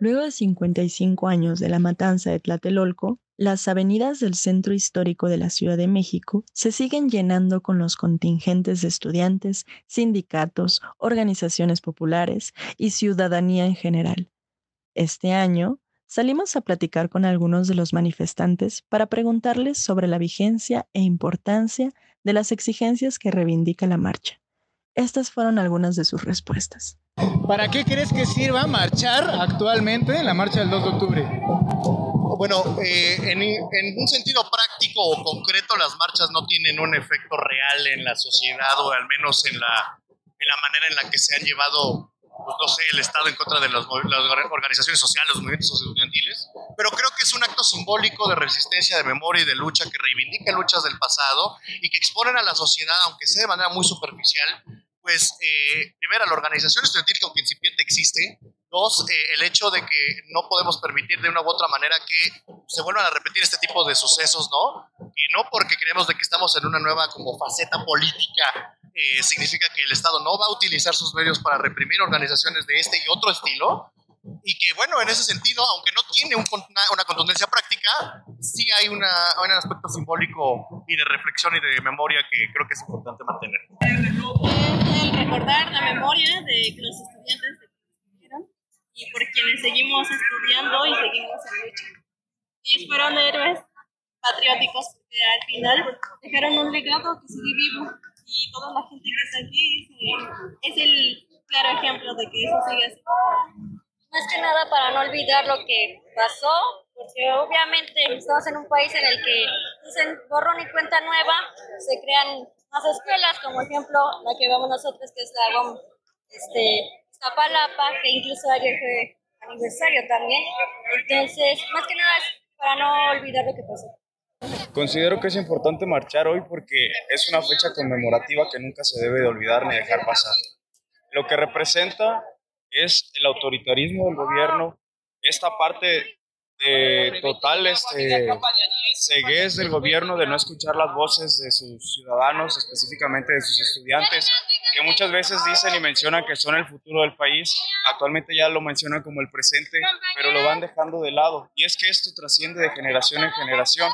Luego de 55 años de la matanza de Tlatelolco, las avenidas del centro histórico de la Ciudad de México se siguen llenando con los contingentes de estudiantes, sindicatos, organizaciones populares y ciudadanía en general. Este año, salimos a platicar con algunos de los manifestantes para preguntarles sobre la vigencia e importancia de las exigencias que reivindica la marcha. Estas fueron algunas de sus respuestas. ¿Para qué crees que sirva marchar actualmente en la marcha del 2 de octubre? Bueno, eh, en, en, un sentido práctico o concreto, las marchas no tienen un efecto real en la sociedad o al menos en la, en la manera en la que se han llevado, pues no sé, el Estado en contra de las, las organizaciones sociales, los movimientos estudiantiles. Pero creo que es un acto simbólico de resistencia, de memoria y de lucha que reivindica luchas del pasado y que exponen a la sociedad, aunque sea de manera muy superficial, pues, eh, primero, la organización estudiantil que aunque incipiente existe. Dos, eh, el hecho de que no podemos permitir de una u otra manera que se vuelvan a repetir este tipo de sucesos, ¿no? Y no porque creemos de que estamos en una nueva como faceta política, eh, significa que el Estado no va a utilizar sus medios para reprimir organizaciones de este y otro estilo, y que bueno, en ese sentido, aunque no tiene un, una, una, contundencia práctica, sí hay una, un aspecto simbólico y de reflexión y de memoria que creo que es importante mantener. El recordar la memoria de que los y por quienes seguimos estudiando y seguimos en lucha. Ellos fueron héroes patrióticos que al final dejaron un legado que sigue vivo y toda la gente que está aquí es el claro ejemplo de que eso sigue así más que nada para no olvidar lo que pasó, porque obviamente estamos en un país en el que dicen borrón y cuenta nueva, se crean más escuelas, como ejemplo la que vamos nosotros, que es la GOM este, Zapalapa, que incluso ayer fue aniversario también. Entonces, más que nada es para no olvidar lo que pasó. Considero que es importante marchar hoy porque es una fecha conmemorativa que nunca se debe de olvidar ni dejar pasar. Lo que representa es el autoritarismo del gobierno, esta parte de total este, ceguez del gobierno de no escuchar las voces de sus ciudadanos, específicamente de sus estudiantes, que muchas veces dicen y mencionan que son el futuro del país, actualmente ya lo mencionan como el presente, pero lo van dejando de lado. Y es que esto trasciende de generación en generación.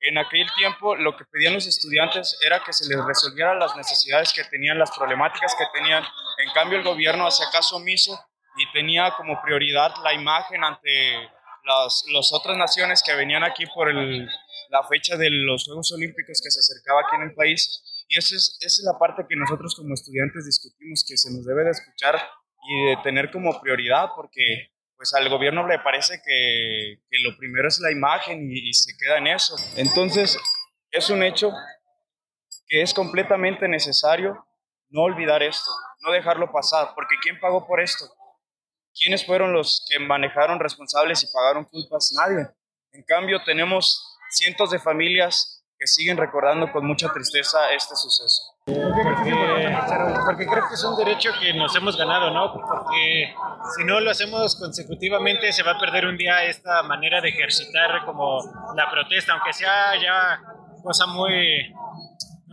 En aquel tiempo lo que pedían los estudiantes era que se les resolvieran las necesidades que tenían, las problemáticas que tenían. En cambio el gobierno hacía caso omiso y tenía como prioridad la imagen ante las, las otras naciones que venían aquí por el, la fecha de los Juegos Olímpicos que se acercaba aquí en el país. Y esa es, esa es la parte que nosotros como estudiantes discutimos, que se nos debe de escuchar y de tener como prioridad, porque pues al gobierno le parece que, que lo primero es la imagen y, y, se queda en eso. Entonces, es un hecho que es completamente necesario no olvidar esto, no dejarlo pasar, porque ¿quién pagó por esto? ¿Quiénes fueron los que manejaron responsables y pagaron culpas? Nadie. En cambio, tenemos cientos de familias que siguen recordando con mucha tristeza este suceso. Porque, porque, creo que es un derecho que nos hemos ganado, ¿no? Porque si no lo hacemos consecutivamente se va a perder un día esta manera de ejercitar como la protesta, aunque sea ya cosa muy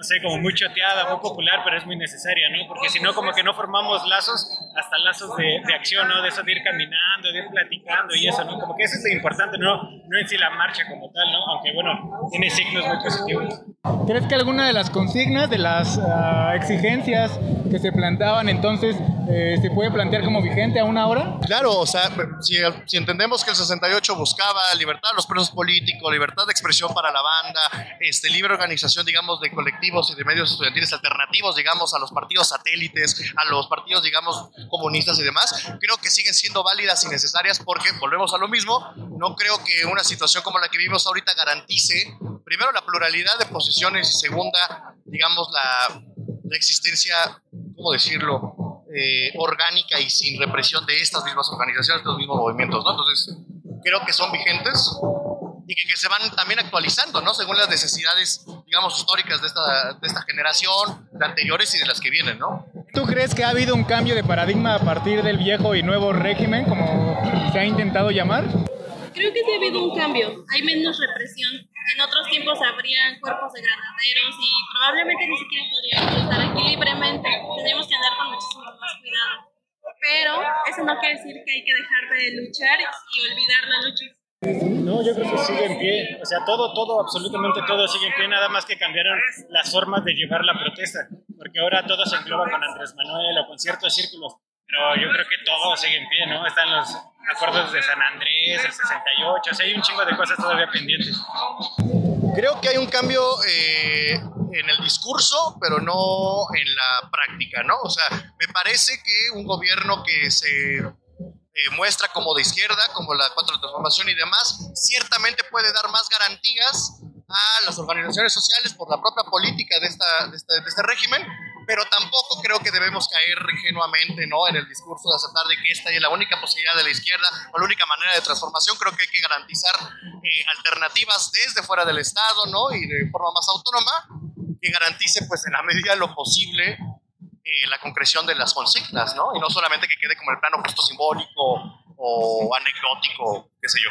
no sé, como muy choteada, muy popular, pero es muy necesaria, ¿no? Porque si no, como que no formamos lazos, hasta lazos de, de, acción, ¿no? De eso de ir caminando, de ir platicando y eso, ¿no? Como que eso es lo importante, ¿no? No en sí la marcha como tal, ¿no? Aunque, bueno, tiene signos muy positivos. ¿Crees que alguna de las consignas, de las uh, exigencias que se planteaban entonces, eh, se puede plantear como vigente a una hora? Claro, o sea, si, si, entendemos que el 68 buscaba libertad de los presos políticos, libertad de expresión para la banda, este, libre organización, digamos, de colectivos y de medios estudiantiles alternativos, digamos, a los partidos satélites, a los partidos, digamos, comunistas y demás, creo que siguen siendo válidas y necesarias porque, volvemos a lo mismo, no creo que una situación como la que vivimos ahorita garantice, primero, la pluralidad de posiciones y segunda, digamos, la, la existencia, ¿cómo decirlo?, eh, orgánica y sin represión de estas mismas organizaciones, de estos mismos movimientos, ¿no? Entonces, creo que son vigentes y que, se van también actualizando, ¿no? Según las necesidades, digamos, históricas de esta, de esta generación, de anteriores y de las que vienen, ¿no? ¿Tú crees que ha habido un cambio de paradigma a partir del viejo y nuevo régimen, como se ha intentado llamar? Creo que sí ha habido un cambio. Hay menos represión. En otros tiempos habrían cuerpos de granaderos y probablemente ni siquiera podríamos estar aquí libremente. Tendríamos que andar con muchísimo más cuidado. Pero eso no quiere decir que hay que dejar de luchar y olvidar la lucha. No, yo creo que sigue en pie. O sea, todo, todo, absolutamente todo sigue en pie. Nada más que cambiaron las formas de llevar la protesta. Porque ahora todo se engloba con Andrés Manuel o con ciertos círculos. Pero yo creo que todo sigue en pie, ¿no? Están los acuerdos de San Andrés, el 68. O sea, hay un chingo de cosas todavía pendientes. Creo que hay un cambio eh, en el discurso, pero no en la práctica, ¿no? O sea, me parece que un gobierno que se eh, muestra como de izquierda, como la Cuatro Transformación y demás, ciertamente puede dar más garantías a las organizaciones sociales por la propia política de, esta, de, este, de este régimen, pero tampoco creo que debemos caer ingenuamente ¿no? en el discurso de aceptar de que esta es la única posibilidad de la izquierda o la única manera de transformación. Creo que hay que garantizar eh, alternativas desde fuera del Estado ¿no? y de forma más autónoma que garantice pues en la medida de lo posible eh, la concreción de las consignas, ¿no? Y no solamente que quede como el plano justo simbólico o anecdótico, qué sé yo.